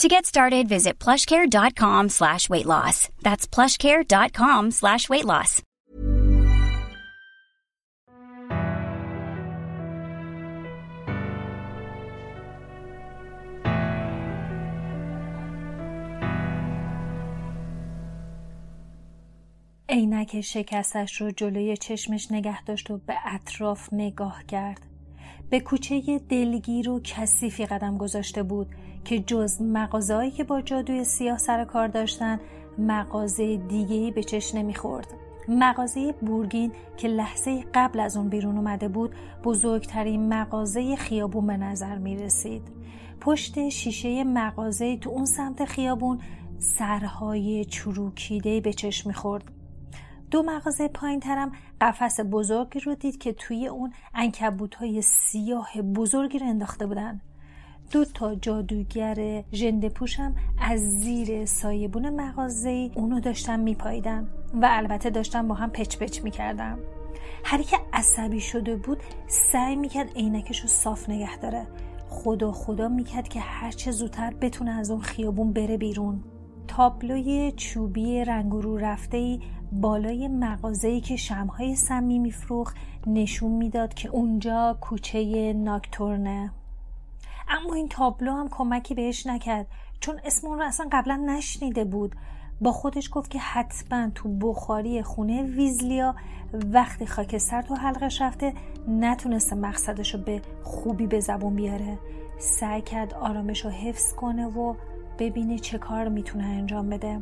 To get started, visit plushcare.com slash weight loss. That's plushcare.com slash weight loss. عینک شکستش رو جلوی چشمش نگه داشت و به اطراف نگاه کرد. به کوچه دلگیر و کثیفی قدم گذاشته بود که جز مغازهایی که با جادوی سیاه سر کار داشتن مغازه دیگهی به چشم نمی‌خورد. مغازه بورگین که لحظه قبل از اون بیرون اومده بود بزرگترین مغازه خیابون به نظر می رسید. پشت شیشه مغازه تو اون سمت خیابون سرهای چروکیده به چشم می‌خورد. دو مغازه پایین ترم قفس بزرگی رو دید که توی اون انکبوت های سیاه بزرگی رو انداخته بودن. دو تا جادوگر ژنده پوشم از زیر سایبون مغازه اونو داشتن میپاییدن و البته داشتن با هم پچ پچ می‌کردن. هری که عصبی شده بود سعی می‌کرد عینکش رو صاف نگه داره. خدا خدا می‌کرد که هرچه زودتر بتونه از اون خیابون بره بیرون. تابلوی چوبی رنگ رو رفته ای بالای مغازه‌ای که شمهای سمی میفروخت نشون می‌داد که اونجا کوچه ناکتورنه. اما این تابلو هم کمکی بهش نکرد چون اسم اون رو اصلا قبلا نشنیده بود. با خودش گفت که حتما تو بخاری خونه ویزلیا وقتی خاکستر تو حلقش رفته نتونسته مقصدش رو به خوبی به زبون بیاره. سعی کرد آرامش رو حفظ کنه و ببینه چه کار می‌تونه انجام بده.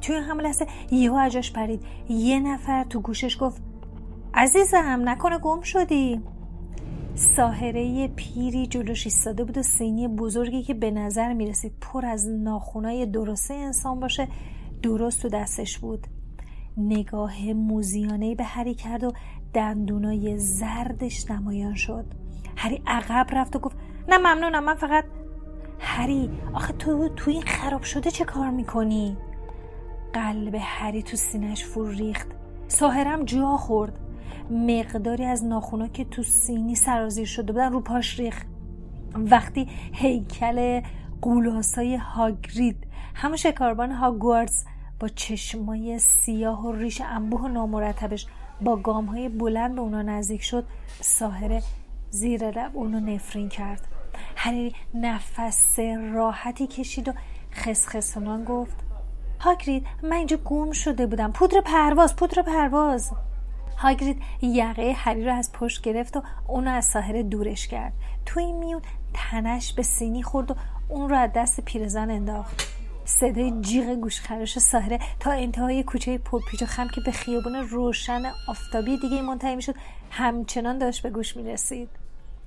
توی همون لحظه یهو عجاش پرید. یه نفر تو گوشش گفت عزیزم نکنه گم شدی. ساهره پیری جلوش ایستاده بود و سینی بزرگی که به نظر می‌رسید پر از ناخونای درسته انسان باشه درست تو دستش بود. نگاه موزیانه به هری کرد و دندونای زردش نمایان شد. هری عقب رفت و گفت نه ممنونم من فقط هری آخه تو تو این خراب شده چه کار می‌کنی؟ قلب هری تو سینش فرو ریخت. ساهرم جا خورد. مقداری از ناخونا که تو سینی سرازیر شده بودن رو پاش ریخت. وقتی هیکل قولاسای هاگرید همه شکاربان هاگواردز با چشمای سیاه و ریش انبوه و نامرتبش با گام های بلند به اونا نزدیک شد ساهره زیر لب اونو نفرین کرد. هری نفس راحتی کشید و خسخسنان گفت هاگرید من اینجا گم شده بودم. پودر پرواز پودر پرواز. هاگرید یقه هری رو از پشت گرفت و اونو از ساحره دورش کرد. توی این میون تنش به سینی خورد و اون رو از دست پیرزن انداخت. صدای جیغ گوشخراش ساحره تا انتهای کوچه پرپیچ و خم که به خیابون روشن آفتابی دیگه منتهی می‌شد همچنان داشت به گوش می‌رسید.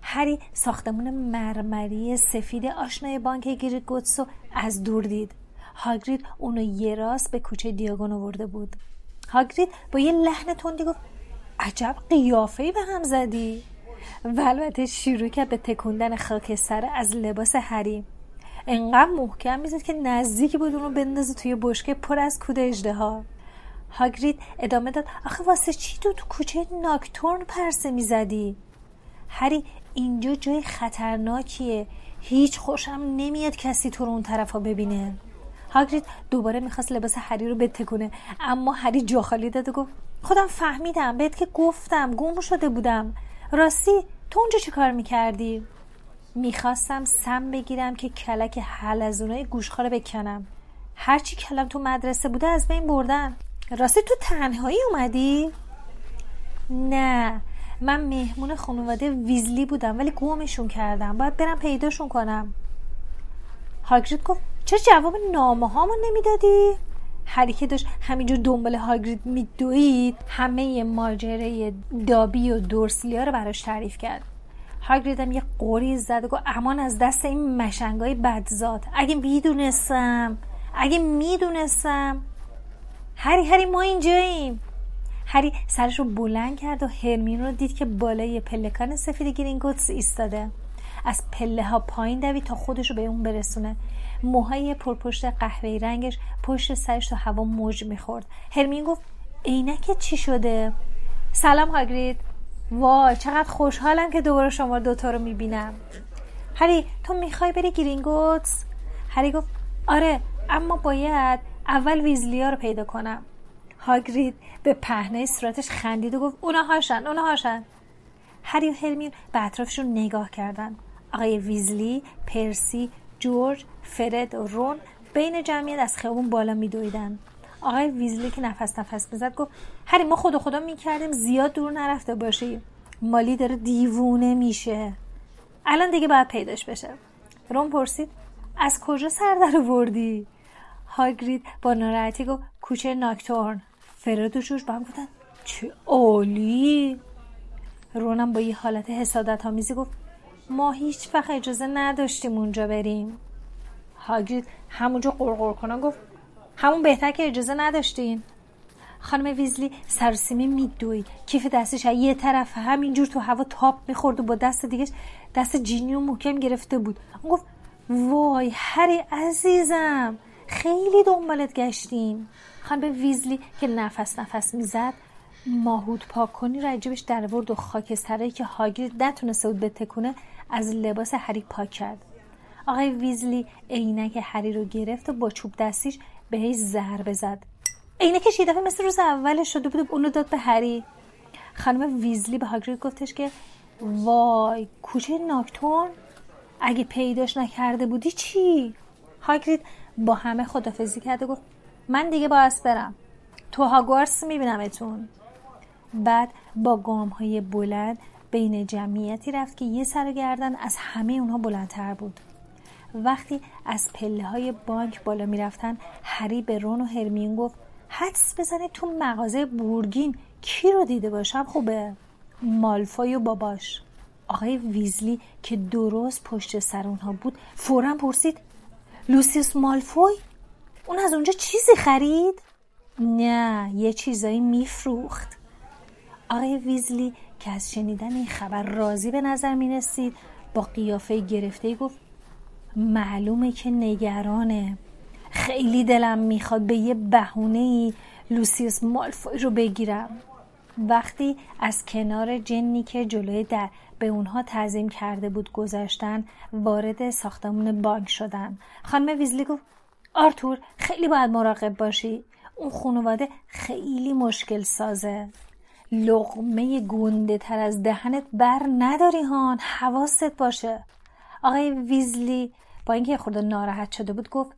هری ساختمون مرمری سفید آشنای بانک گریگوتسو از دور دید. هاگرید اونو یه راست به کوچه دیاگون آورده بود. هاگرید با یه لحن تندی گفت عجب قیافه به هم زدی. و البته شروع کرد به تکوندن خاکستر از لباس هری. انقدر محکم می‌زد که نزدیکی بود اونو بندازه توی بشکه پر از کود اجده ها هاگرید ادامه داد آخه واسه چی تو تو کوچه ناکتورن پرسه می‌زدی؟ هری اینجا جای خطرناکیه. هیچ خوشم نمیاد کسی تو رو اون طرف ها ببینه. هاگرید دوباره می‌خواست لباس هری رو بتکونه اما هری جا خالی داد و گفت خودم فهمیدم بهت که گفتم گم شده بودم. راستی تو اونجا چی کار می‌کردی؟ می‌خواستم سم بگیرم که کلک حلزونای گوشخاره بکنم. هرچی کلم تو مدرسه بوده از بین بردن راستی تو تنهایی اومدی؟ نه من مهمون خانواده ویزلی بودم ولی گمشون کردم. باید برم پیداشون کنم. هاگرید گفت چرا جواب نامه هامون نمی‌دادی؟ هری که داشت همینجور دنبال هاگرید میدوید همه ماجره دابی و دورسلیا رو براش تعریف کرد. هاگرید هم یه قوری زد و گفت امان از دست این مشنگای بدزاد. اگه می‌دونستم اگه می‌دونستم. هری هری ما اینجاییم. هری سرش رو بلند کرد و هرمین رو دید که بالای پلکان سفید گرینگوتس ایستاده. از پله ها پایین دوید تا خودش رو به اون برسونه. موهای پرپشت قهوه‌ای رنگش پشت سرش تو هوا موج می‌خورد. هرمین گفت عینک چی شده؟ سلام هاگرید. وای چقدر خوشحالم که دوباره شما دوتا رو می‌بینم. هری تو می‌خوای بری گرینگوتس؟ هری گفت آره اما باید اول ویزلیا رو پیدا کنم. هاگرید به پهنه صورتش خندید و گفت اونا هاشن اونا هاشن. هری و هرمین به اطرافشون نگاه کردن. آقای ویزلی پرسی جورج فرد و رون بین جمعیت از خیابون بالا میدویدن. آقای ویزلی که نفس نفس می‌زد گفت هری ما خدا خدا می‌کردیم زیاد دور نرفته باشی. مالی داره دیوونه میشه. الان دیگه باید پیداش بشه. رون پرسید از کجا سر در وردی هاگرید با ناراحتی گفت کوچه ناکتورن. فرد و با هم گفتن چه عالی. رونم با یه حالت حسادت آمیزی گفت ما هیچ وقت اجازه نداشتیم اونجا بریم. هاگرید همونجا قرقر کنن گفت همون بهتر که اجازه نداشتین. خانم ویزلی سرسیمی میدوید. کیف دستش یه طرف همینجور تو هوا تاپ می‌خورد و با دست دیگهش دست جینی و محکم گرفته بود. اون گفت وای هری عزیزم. خیلی دنبالت گشتیم. خانم ویزلی که نفس نفس می‌زد ماهود پاک کنی در ورد و خاکستره که هاگرید نتونسته بود بتکونه از لباس هری پاک کرد. آقای ویزلی عینک هری رو گرفت و با چوب دستیش بهش ضربه زد. عینکش یه دفعه مثل روز اولش شده بود اونو داد به هری. خانم ویزلی به هاگرید گفتش که وای کوچه ناکتون؟ اگه پیداش نکرده بودی چی؟ هاگرید با همه خدافزی کرد و گفت من دیگه باید برم. تو هاگوارس میبینمتون. بعد با گام های بلند بین جمعیتی رفت که یه سر گردن از همه اونها بلندتر بود. وقتی از پله های بانک بالا می‌رفتن هری به رون و هرمیون گفت حدس بزنه تو مغازه بورگین کی رو دیده باشم؟ خوبه. مالفای و باباش. آقای ویزلی که درست پشت سر اونها بود فورا پرسید لوسیوس مالفوی؟ اون از اونجا چیزی خرید؟ نه یه چیزایی میفروخت. آقای ویزلی که از شنیدن این خبر راضی به نظر می رسید با قیافه گرفته گفت معلومه که نگرانه. خیلی دلم می‌خواد به یه بهونه ای لوسیوس مالفوی رو بگیرم. وقتی از کنار جنی که جلوی در به اونها تعظیم کرده بود گذاشتن وارد ساختمون بانک شدن. خانم ویزلی گفت آرتور خیلی باید مراقب باشی. اون خانواده خیلی مشکل سازه. لغمه گونده تر از دهنت بر نداری هان. حواست باشه. آقای ویزلی با اینکه خود ناراحت شده بود گفت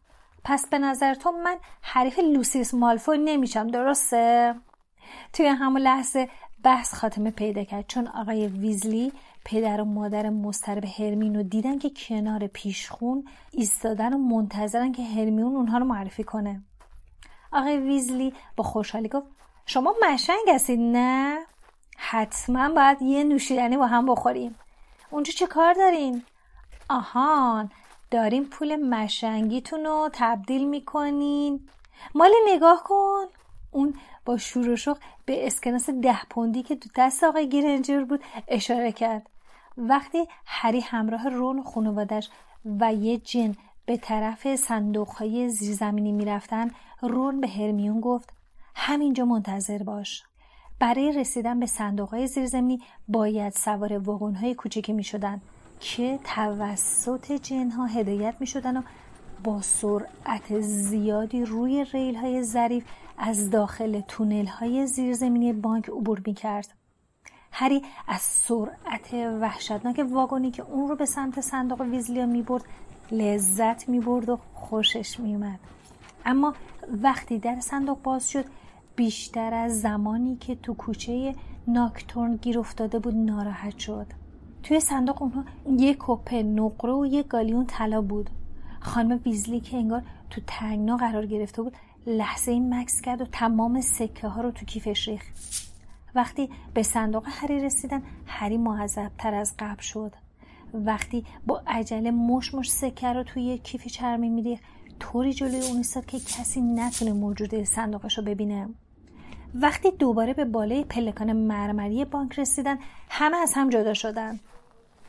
پس به نظر تو من حریف لوسیس مالفوی نمیشم درسته؟ توی همون لحظه بحث خاتمه پیدا کرد. چون آقای ویزلی پدر و مادر مسترب هرمین رو دیدن که کنار پیشخون ایستادن و منتظرن که هرمیون اونها رو معرفی کنه. آقای ویزلی با خوشحالی گفت شما مشنگ هستید نه؟ حتما باید یه نوشیدنی با هم بخوریم. اونجا چه کار دارین؟ آهان داریم پول مشنگیتون رو تبدیل می‌کنین. مال نگاه کن. اون با شور و شوق به اسکناس ده پوندی که تو دست آقای گرنجر بود اشاره کرد. وقتی هری همراه رون و خانوادش و یه جن به طرف صندوق های زیرزمینی می‌رفتن رون به هرمیون گفت همینجا منتظر باش. برای رسیدن به صندوق زیرزمینی باید سوار واگن های کوچکی می شدن که توسط جنها هدایت می شدن و با سرعت زیادی روی ریل های ظریف از داخل تونل های زیرزمینی بانک عبور می کرد. هری از سرعت وحشتناک واگنی که اون رو به سمت صندوق ویزلیا می برد لذت می برد و خوشش می اومد. اما وقتی در صندوق باز شد بیشتر از زمانی که تو کوچه ناکتورن گیر افتاده بود ناراحت شد توی صندوق اونها یک کپه نقره و یک گالیون طلا بود خانم ویزلی که انگار تو تنگنا قرار گرفته بود لحظه این مکس کرد و تمام سکه ها رو تو کیفش ریخت. وقتی به صندوق هری رسیدن هری تر از قبل شد. وقتی با عجله مش مش سکه رو توی کیف چرمی میریخت طوری جلوی اون ایستاد که کسی نتونه موجود صندوقش رو ببینه. وقتی دوباره به بالای پلکان مرمری بانک رسیدن همه از هم جدا شدن.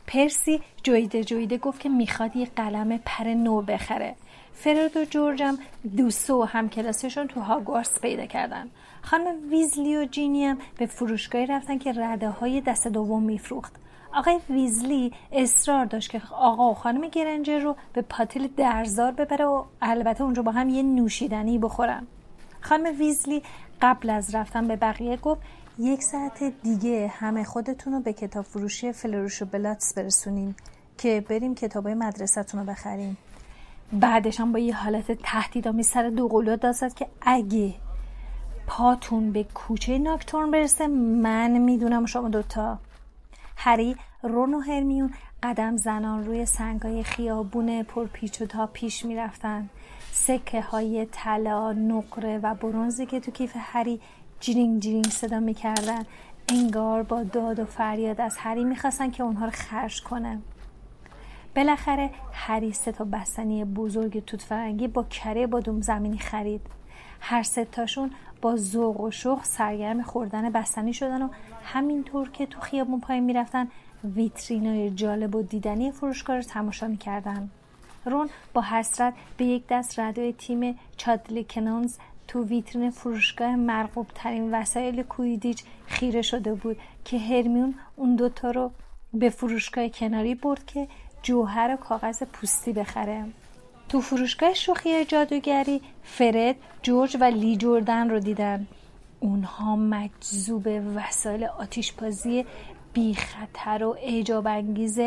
پرسی جویده جویده گفت که می‌خواد یه قلم پر نو بخره. فرد و جورجم دوستو و همکلاسیشون تو هاگوارس پیدا کردن. خانم ویزلی و جینی هم به فروشگاهی رفتن که رده های دست دوم میفروخت. آقای ویزلی اصرار داشت که آقا و خانم گرنجر رو به پاتیل درزار ببره و البته اونجا با هم یه نوشیدنی بخورن. خانم ویزلی قبل از رفتن به بقیه گفت یک ساعت دیگه همه خودتون رو به کتاب فروشی فلروش و بلاتس برسونیم که بریم کتابای مدرسهتون رو بخریم. بعدش هم با یه حالت تهدیدآمیز سر دو قلو داد که اگه پاتون به کوچه ناکتورن برسه من می‌دونم شما دوتا. هری رون و هرمیون قدم زنان روی سنگای خیابون پرپیچ و تا پیش می‌رفتن. سکه های طلا نقره و برونزی که تو کیف هری جرینگ جرینگ صدا می‌کردن. انگار با داد و فریاد از هری می‌خواستن که اونها رو خرج کنه. بالاخره هری سه تا بستنی بزرگ توت فرنگی با کره با دوم زمینی خرید. هر سه تاشون با ذوق و شوق سرگرم خوردن بستنی شدن و همینطور که تو خیابون پایین می‌رفتن ویترینای جالب و دیدنی فروشگاه رو تماشا می‌کردن. رون با حسرت به یک دست ردای تیم چادلی کنونز تو ویترین فروشگاه مرغوب ترین وسایل کویدیچ خیره شده بود که هرمیون اون دوتا رو به فروشگاه کناری برد که جوهر کاغذ پوستی بخره. تو فروشگاه شوخی جادوگری فرد، جورج و لی جوردن رو دیدن. اونها مجذوب وسایل آتیشپازی بی خطر و اعجاب انگیز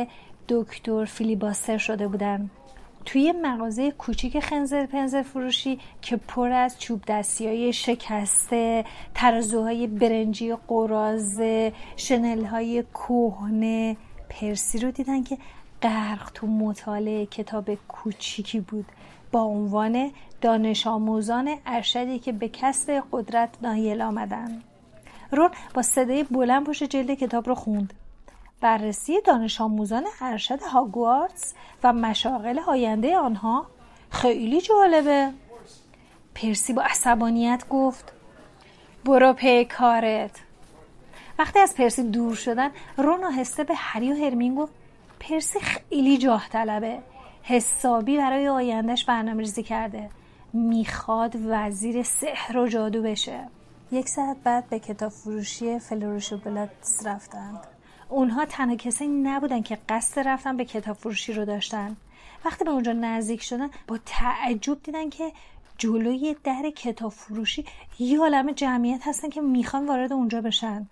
دکتر فیلیباستر شده بودن. توی مغازه کوچیک خنزر پنزر فروشی که پر از چوب دستی های شکسته ترازوهای برنجی قرازه شنل های کوهنه پرسی رو دیدن که غرق تو مطالعه کتاب کوچیکی بود با عنوان دانش آموزان ارشدی که به کسب قدرت نایل آمدن. رون با صدای بلند پشت جلد کتاب رو خوند. بررسی دانش آموزان ارشد هاگوارتس و مشاغل آینده آنها خیلی جالبه. پرسی با عصبانیت گفت برو پی کارت. وقتی از پرسی دور شدن رون آهسته به هری و هرمین گفت پرسی خیلی جاه طلبه. حسابی برای آیندهش برنامه ریزی کرده. می‌خواد وزیر سحر و جادو بشه. یک ساعت بعد به کتاب فروشی فلوروش و بلاتس رفتند. اونها تنها کسایی نبودن که قصد رفتن به کتاب فروشی رو داشتن. وقتی به اونجا نزدیک شدن با تعجب دیدن که جلوی در کتاب فروشی یه عالم جمعیت هستن که می‌خوان وارد اونجا بشن.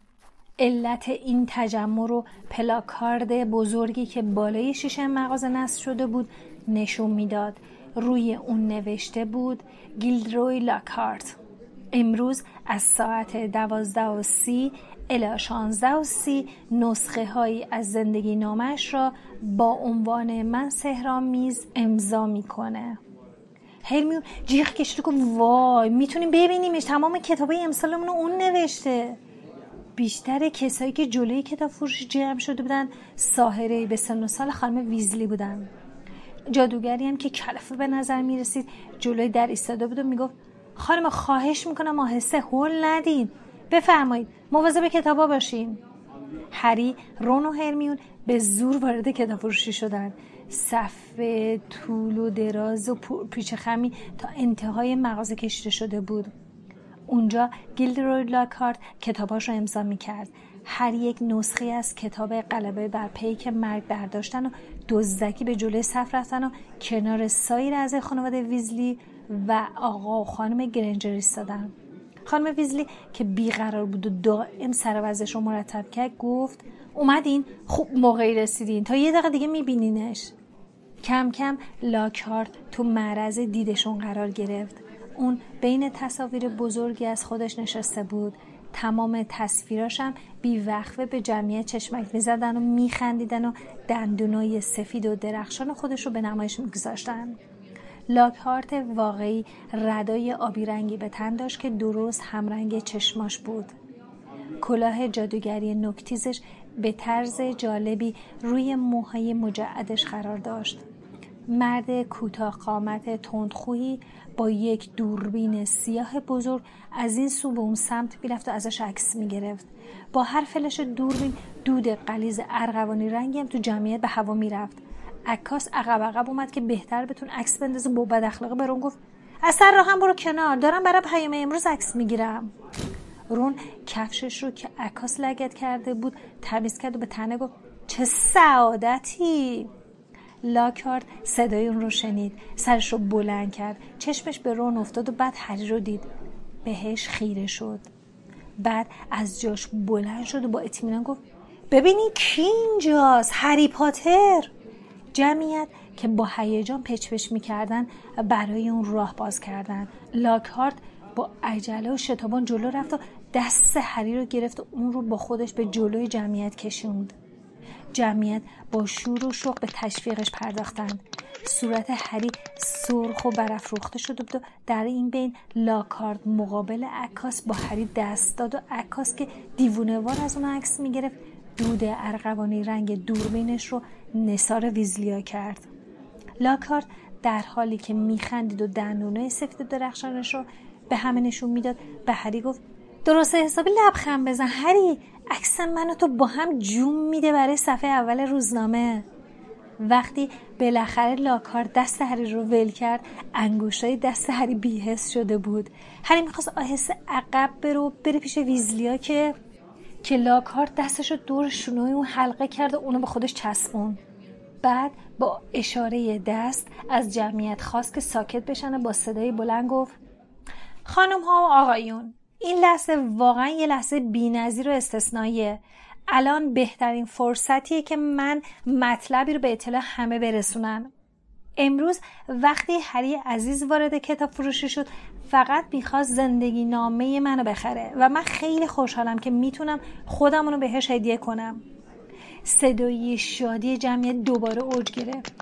علت این تجمع رو پلاکارد بزرگی که بالای شیشه مغازه نصب شده بود نشون می‌داد. روی اون نوشته بود گیلدروی لاکارت. امروز از ساعت دوازده و سی الی شانزده و سی نسخه هایی از زندگی نامش را با عنوان من میز امضا می‌کنه. هرمیون جیغ کشید گفت وای می‌تونیم ببینیمش تمام کتاب امسالمون اون نوشته. بیشتر کسایی که جلوی کتاب فروش جمع شده بودن ساهره به سن و سال خانم ویزلی بودن. جادوگری هم که کلفه به نظر می‌رسید. جلوی در ایستاده بود و می‌گفت خانم خواهش می‌کنم آهسته هول ندین. بفرمایید مواظب کتابا باشین. هری رون و هرمیون به زور وارد کتاب فروشی شدن صف طول و دراز و پیچ خمی تا انتهای مغازه کشیده شده بود. اونجا گیلدروی لاکارت کتاباش رو امضا می‌کرد. هر یک نسخه از کتاب غلبه بر پیک مرگ برداشتن و دزدکی به جلوی صف رفتن و کنار سایر از خانواده ویزلی و آقا و خانم گرنجر ایستادن. خانم ویزلی که بیقرار بود و دائم سر وزش رو مرتب کرد گفت اومدین خوب موقعی رسیدین. تا یه دقیقه دیگه میبینینش. کم کم لاکارت تو معرض دیدشون قرار گرفت. اون بین تصاویر بزرگی از خودش نشسته بود. تمام تصویراشم بیوقفه به جمعیت چشمک می‌زدن و میخندیدن و دندونای سفید و درخشان خودش رو به نمایش میگذاشتن. لاکهارت واقعی ردای آبی رنگی به تن داشت که درست همرنگ چشماش بود. کلاه جادوگری نکتیزش به طرز جالبی روی موهای مجعدش قرار داشت. مرد کوتاه قامت تندخویی با یک دوربین سیاه بزرگ از این سو به اون سمت می‌رفت و ازش عکس می‌گرفت. با هر فلش دوربین دود قلیز ارغوانی رنگی هم تو جمعیت به هوا می‌رفت. عکاس عقب عقب اومد که بهتر بتون عکس بندازه با بد اخلاقه برون گفت از سر راه هم برو کنار دارم برای پیام امروز عکس می‌گیرم. رون کفشش رو که عکاس لگت کرده بود تمیز کرد و به تنه گفت چه سعادتی! لاکارد صدای اون رو شنید. سرش رو بلند کرد. چشمش به رون افتاد و بعد هری رو دید. بهش خیره شد. بعد از جاش بلند شد و با اطمینان گفت ببینی کی اینجاست؟ هری پاتر. جمعیت که با هیجان پچ می‌کردن برای اون راه باز کردن. لاکهارت با عجله و شتابان جلو رفت و دست هری رو گرفت و اون رو با خودش به جلوی جمعیت کشوند. جمعیت با شور و شوق به تشویقش پرداختند. صورت هری سرخ و برافروخته شده بود و در این بین لاکارد مقابل عکاس با هری دست داد و عکاس که دیوونهوار از اون عکس می‌گرفت دود ارغوانی رنگ دوربینش رو نصار ویزلیا کرد. لاکارد در حالی که میخندید و دندونه سفت درخشانش رو به همه نشون می‌داد به هری گفت درست حسابی لبخند بزن. هری عکس منو تو با هم جوم میده برای صفحه اول روزنامه. وقتی بالاخره لاکار دست هری رو ول کرد انگوشتای دست هری بیهس شده بود. هری می‌خواست آهسته عقب برو بره پیش ویزلیا که که لاکار دستش رو دور شونوی اون حلقه کرد و اونو به خودش چسبون. بعد با اشاره دست از جمعیت خواست که ساکت بشن و با صدای بلند گفت خانم ها و آقایون این لحظه واقعا یه لحظه بینظیر و استثنائیه الان بهترین فرصتیه که من مطلبی رو به اطلاع همه برسونم. امروز وقتی هری عزیز وارد کتاب فروشی شد فقط می‌خواست زندگی نامه منو بخره و من خیلی خوشحالم که می‌تونم خودم رو بهش هدیه کنم. صدایی شادی جمعیت دوباره اوج گرفت.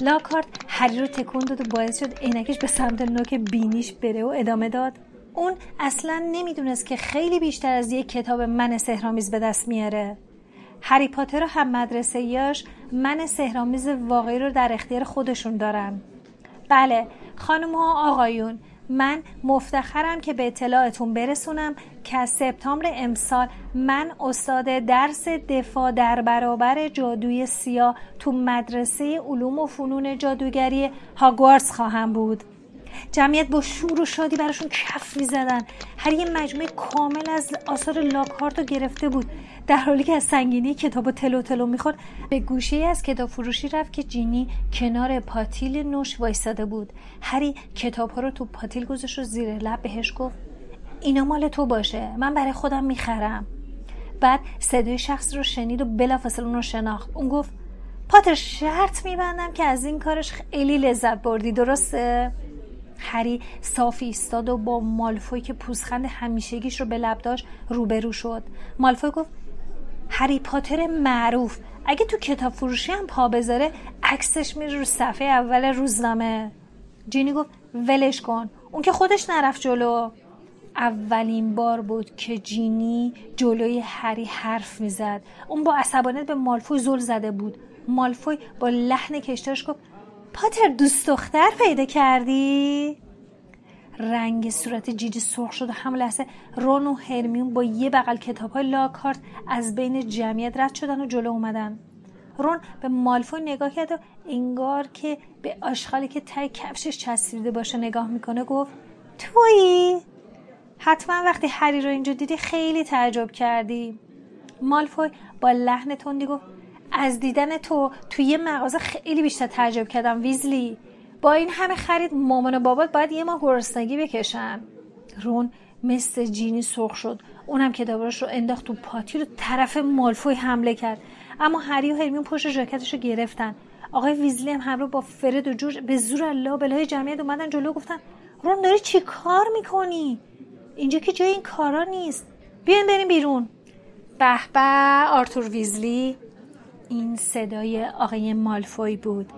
لاکارت هری رو تکون داد و باعث شد عینکش به سمت نوک بینیش بره و ادامه داد. اون اصلا نمی‌دونست که خیلی بیشتر از یک کتاب من سهرامیز به دست میاره. هری پاتر و هم مدرسه یاش من سهرامیز واقعی رو در اختیار خودشون دارن. بله خانم ها آقایون من مفتخرم که به اطلاعتون برسونم که از سپتامبر امسال من استاد درس دفاع در برابر جادوی سیاه تو مدرسه علوم و فنون جادوگری هاگوارس خواهم بود. جمعیت با شور و شادی براشون کف می‌زدن. هر یه مجموعه کامل از آثار لاکهارت رو گرفته بود. در حالی که از سنگینی کتاب تلو تلو می‌خورد به گوشه از کتاب فروشی رفت که جینی کنار پاتیل نوش وایستاده بود. هری کتاب ها رو تو پاتیل گذاشت و زیر لب بهش گفت اینا مال تو باشه من برای خودم می‌خرم. بعد صدای شخص رو شنید و بلافاصله اون رو شناخت. اون گفت پاتر شرط میبندم که از این کارش خیلی لذت بردی درسته؟ هری صاف ایستاد و با مالفوی که پوزخند همیشگیش رو به لب داشت روبرو شد. مالفوی گفت هری پاتر معروف اگه تو کتاب فروشی هم پا بذاره عکسش میره رو صفحه اول روزنامه. جینی گفت ولش کن اون که خودش نرفت جلو. اولین بار بود که جینی جلوی هری حرف می‌زد. اون با عصبانیت به مالفوی زل زده بود. مالفوی با لحن کشتارش گفت پاتر دوست دختر پیدا کردی؟ رنگ صورت جیجی سرخ شد و هم لحظه رون و هرمیون با یه بغل کتاب های لاکارت از بین جمعیت رد شدن و جلو اومدن رون به مالفوی نگاه کرد و انگار که به آشغالی که تای کفشش چسبیده باشه نگاه می‌کنه گفت تویی؟ حتما وقتی هری رو اینجا دیدی خیلی تعجب کردی مالفوی با لحن تندی گفت از دیدن تو توی یه مغازه خیلی بیشتر تعجب کردم ویزلی. با این همه خرید مامان و بابات باید یه ماه گرسنگی بکشن. رون مثل جینی سرخ شد. اونم کتابش رو انداخت تو پاتی رو طرف مالفوی حمله کرد. اما هری و هرمیون پشت ژاکتش رو گرفتن. آقای ویزلی هم همراه با فرد و جورج به زور الله بلای جمعیت اومدن جلو گفتن رون داری چی کار می‌کنی؟ اینجا که جای این کارا نیست. بیاین بریم بیرون. به به آرتور ویزلی. این صدای آقای مالفوی بود.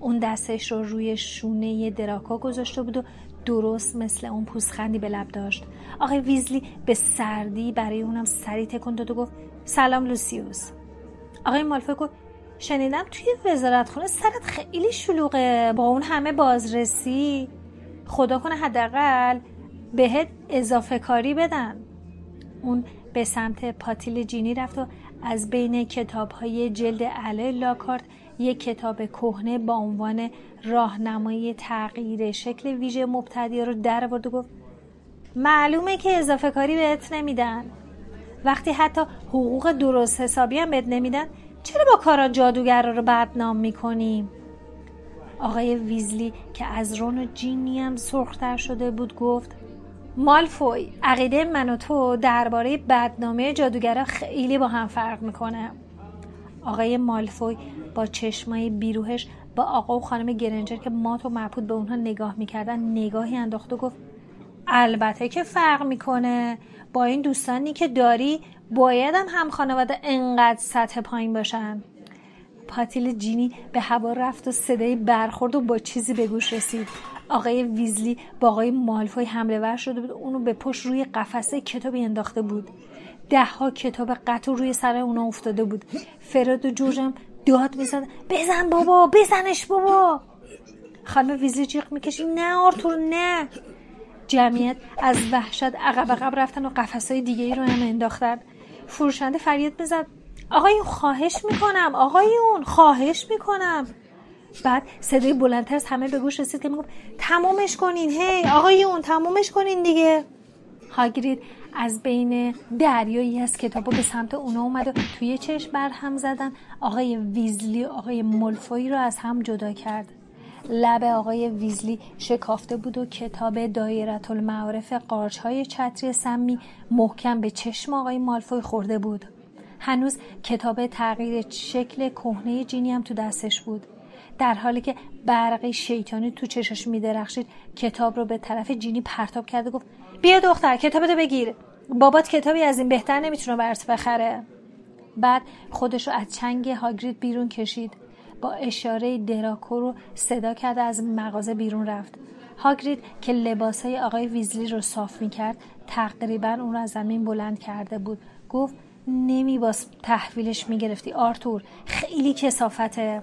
اون دستش رو روی شونه دراکا گذاشته بود و درست مثل اون پوزخندی به لب داشت. آقای ویزلی به سردی برای اونم سری تکون داد و گفت سلام لوسیوس. آقای مالفوی گفت شنیدم توی وزارتخونه سرت خیلی شلوغه. با اون همه بازرسی. خدا کنه حداقل بهت اضافه کاری بدن. اون به سمت پاتیل جینی رفت و از بین کتاب های جلد علی لاکارت یک کتاب کهنه با عنوان راهنمای تغییر شکل ویژه مبتدی رو در آورد و گفت معلومه که اضافه کاری بهت نمیدن. وقتی حتی حقوق درست حسابی هم بهت نمیدن چرا با کارا جادوگر رو بدنام می‌کنیم آقای ویزلی که از رون و جینی هم سرختر شده بود گفت مالفوی عقیده من و تو درباره بدنامه جادوگرا خیلی با هم فرق می‌کنه. آقای مالفوی با چشمای بیروهش با آقا و خانم گرنجر که مات و مرپود به اونها نگاه می‌کردن نگاهی انداخت و گفت البته که فرق می‌کنه. با این دوستانی که داری باید هم هم خانواده انقدر سطح پایین باشن. پاتیل جینی به هوا رفت و صدای برخورد و با چیزی به گوش رسید. آقای ویزلی با آقای مالفوی حمله ور شده بود. اونو به پشت روی قفسه کتابی انداخته بود. ده ها کتاب قطع روی سر اونا افتاده بود. فراد و جورجم داد می‌زد. بزن بابا بزنش بابا. خانم ویزلی جیغ می‌کشی نه آرتور نه. جمعیت از وحشت عقب عقب رفتن و قفسهای دیگه ای رو هم انداختن. فروشنده فریاد بزد آقایون خواهش می‌کنم آقایون خواهش می‌کنم. بعد صدای بلندتر از همه به گوش رسید که می‌گفت تمومش کنین هی آقایون تمومش کنین دیگه. هاگرید از بین دریایی از کتابا به سمت اونا اومد و توی چشم بر هم زدن. آقای ویزلی و آقای ملفوی رو از هم جدا کرد. لب آقای ویزلی شکافته بود و کتاب دایرت المعارف قارچ های چتری سمی محکم به چشم آقای مالفوی خورده بود. هنوز کتاب تغییر شکل کهنه جینی هم تو دستش بود. در حالی که برقی شیطانی تو چشاش میدرخشید کتاب رو به طرف جینی پرتاب کرد و گفت بیا دختر کتابتو بگیر. بابات کتابی از این بهتر نمی‌تونه برات بخره. بعد خودش رو از چنگ هاگرید بیرون کشید. با اشاره دراکو رو صدا کرد از مغازه بیرون رفت. هاگرید که لباسهای آقای ویزلی رو صاف می‌کرد تقریبا اون رو از زمین بلند کرده بود. گفت نمی باز تحویلش می‌گرفتی آرتور. خیلی کسافته.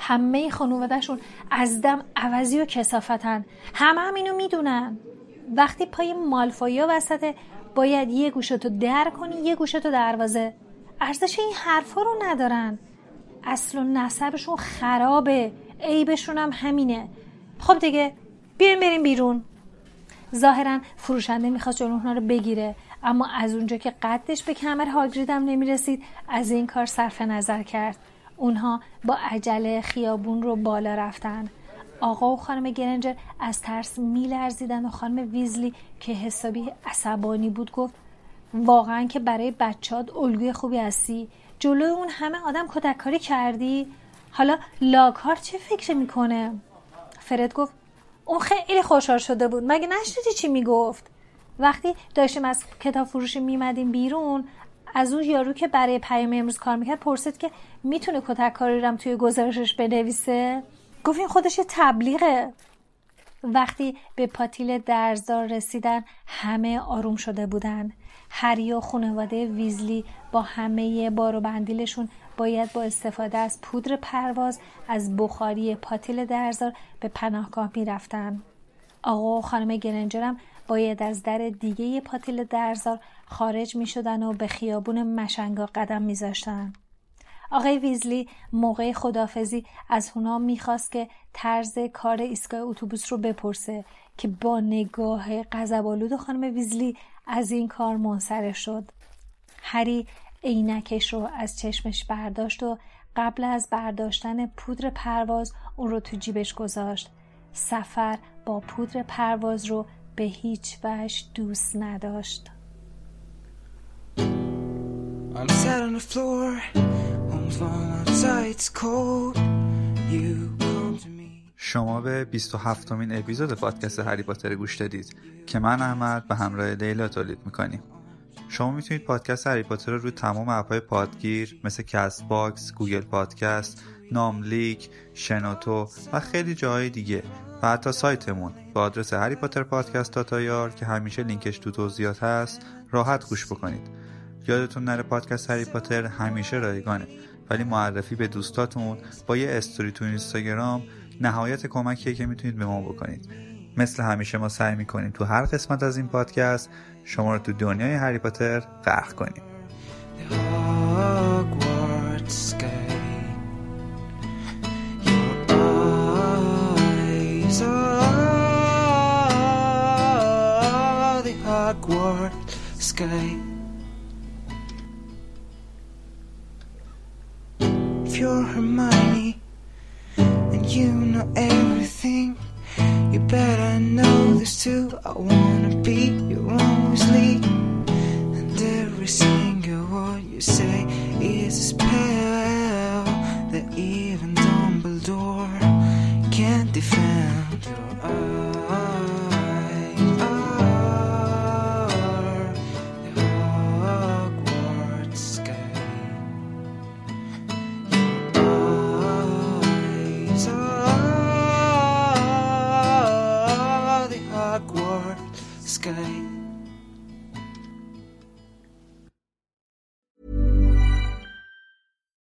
همه خانوادهشون از دم عوضی و کسافتن همه هم اینو می‌دونن. وقتی پای مالفایا وسطه باید یه گوشتو در کنی یه گوشتو دروازه ارزش این حرفا رو ندارن. اصل و نسبشون خرابه. عیبشون هم همینه. خب دیگه بیاین بریم بیرون. ظاهرا فروشنده می‌خواست جلو رو بگیره اما از اونجا که قدش به کمر هاگرید هم نمی‌رسید از این کار صرف نظر کرد. اونها با عجله خیابون رو بالا رفتن. آقا و خانم گرنجر از ترس میلرزیدن و خانم ویزلی که حسابی عصبانی بود گفت واقعا که برای بچات الگوی خوبی هستی؟ جلوی اون همه آدم کتککاری کردی؟ حالا لاکار چه فکر می‌کنه؟ فرد گفت اون خیلی خوشحال شده بود. مگه نشنیدی چی می‌گفت؟ وقتی داشتیم از کتاب فروشی میمدیم بیرون از اون یارو که برای پیام امروز کار می‌کرد پرسید که می‌تونه کتک کاری رم توی گزارشش بنویسه؟ گفت این خودش یه تبلیغه. وقتی به پاتیل درزدار رسیدن همه آروم شده بودن. هری و خانواده ویزلی با همه بار و بندیلشون باید با استفاده از پودر پرواز از بخاری پاتیل درزار به پناهگاه می‌رفتن. آقا و خانم گرنجرم باید از در دیگه پاتیل درزار خارج می شدن و به خیابون مشنگا قدم می زاشتن. آقای ویزلی موقع خدافزی از هونا می‌خواست که طرز کار ایستگاه اتوبوس رو بپرسه که با نگاه غضبآلود خانم ویزلی از این کار منصرف شد هری عینکش رو از چشمش برداشت و قبل از برداشتن پودر پرواز اون رو تو جیبش گذاشت سفر با پودر پرواز رو به هیچ وجه دوست نداشت شما به 27 امین اپیزود پادکست هری پاتر گوش دادید که من احمد به همراه لیلا تولید می‌کنیم. شما می‌تونید پادکست هری پاتر رو روی تمام app های پادگیر مثل Castbox، Google Podcast، ناملیک، شنوتو و خیلی جاهای دیگه و حتی سایتمون با آدرس Harry Potter Podcast dot IR که همیشه لینکش تو توضیحات هست راحت گوش بکنید. یادتون نره پادکست هری پاتر همیشه رایگانه. ولی معرفی به دوستاتون با یه استوری تو اینستاگرام نهایت کمکیه که می‌تونید به ما بکنید. مثل همیشه ما سعی می‌کنیم تو هر قسمت از این پادکست شما رو تو دنیای هری پاتر غرق کنیم. If you're Hermione and you know everything You better know this too. I wanna be your own Weasley. And every single word you say is a spell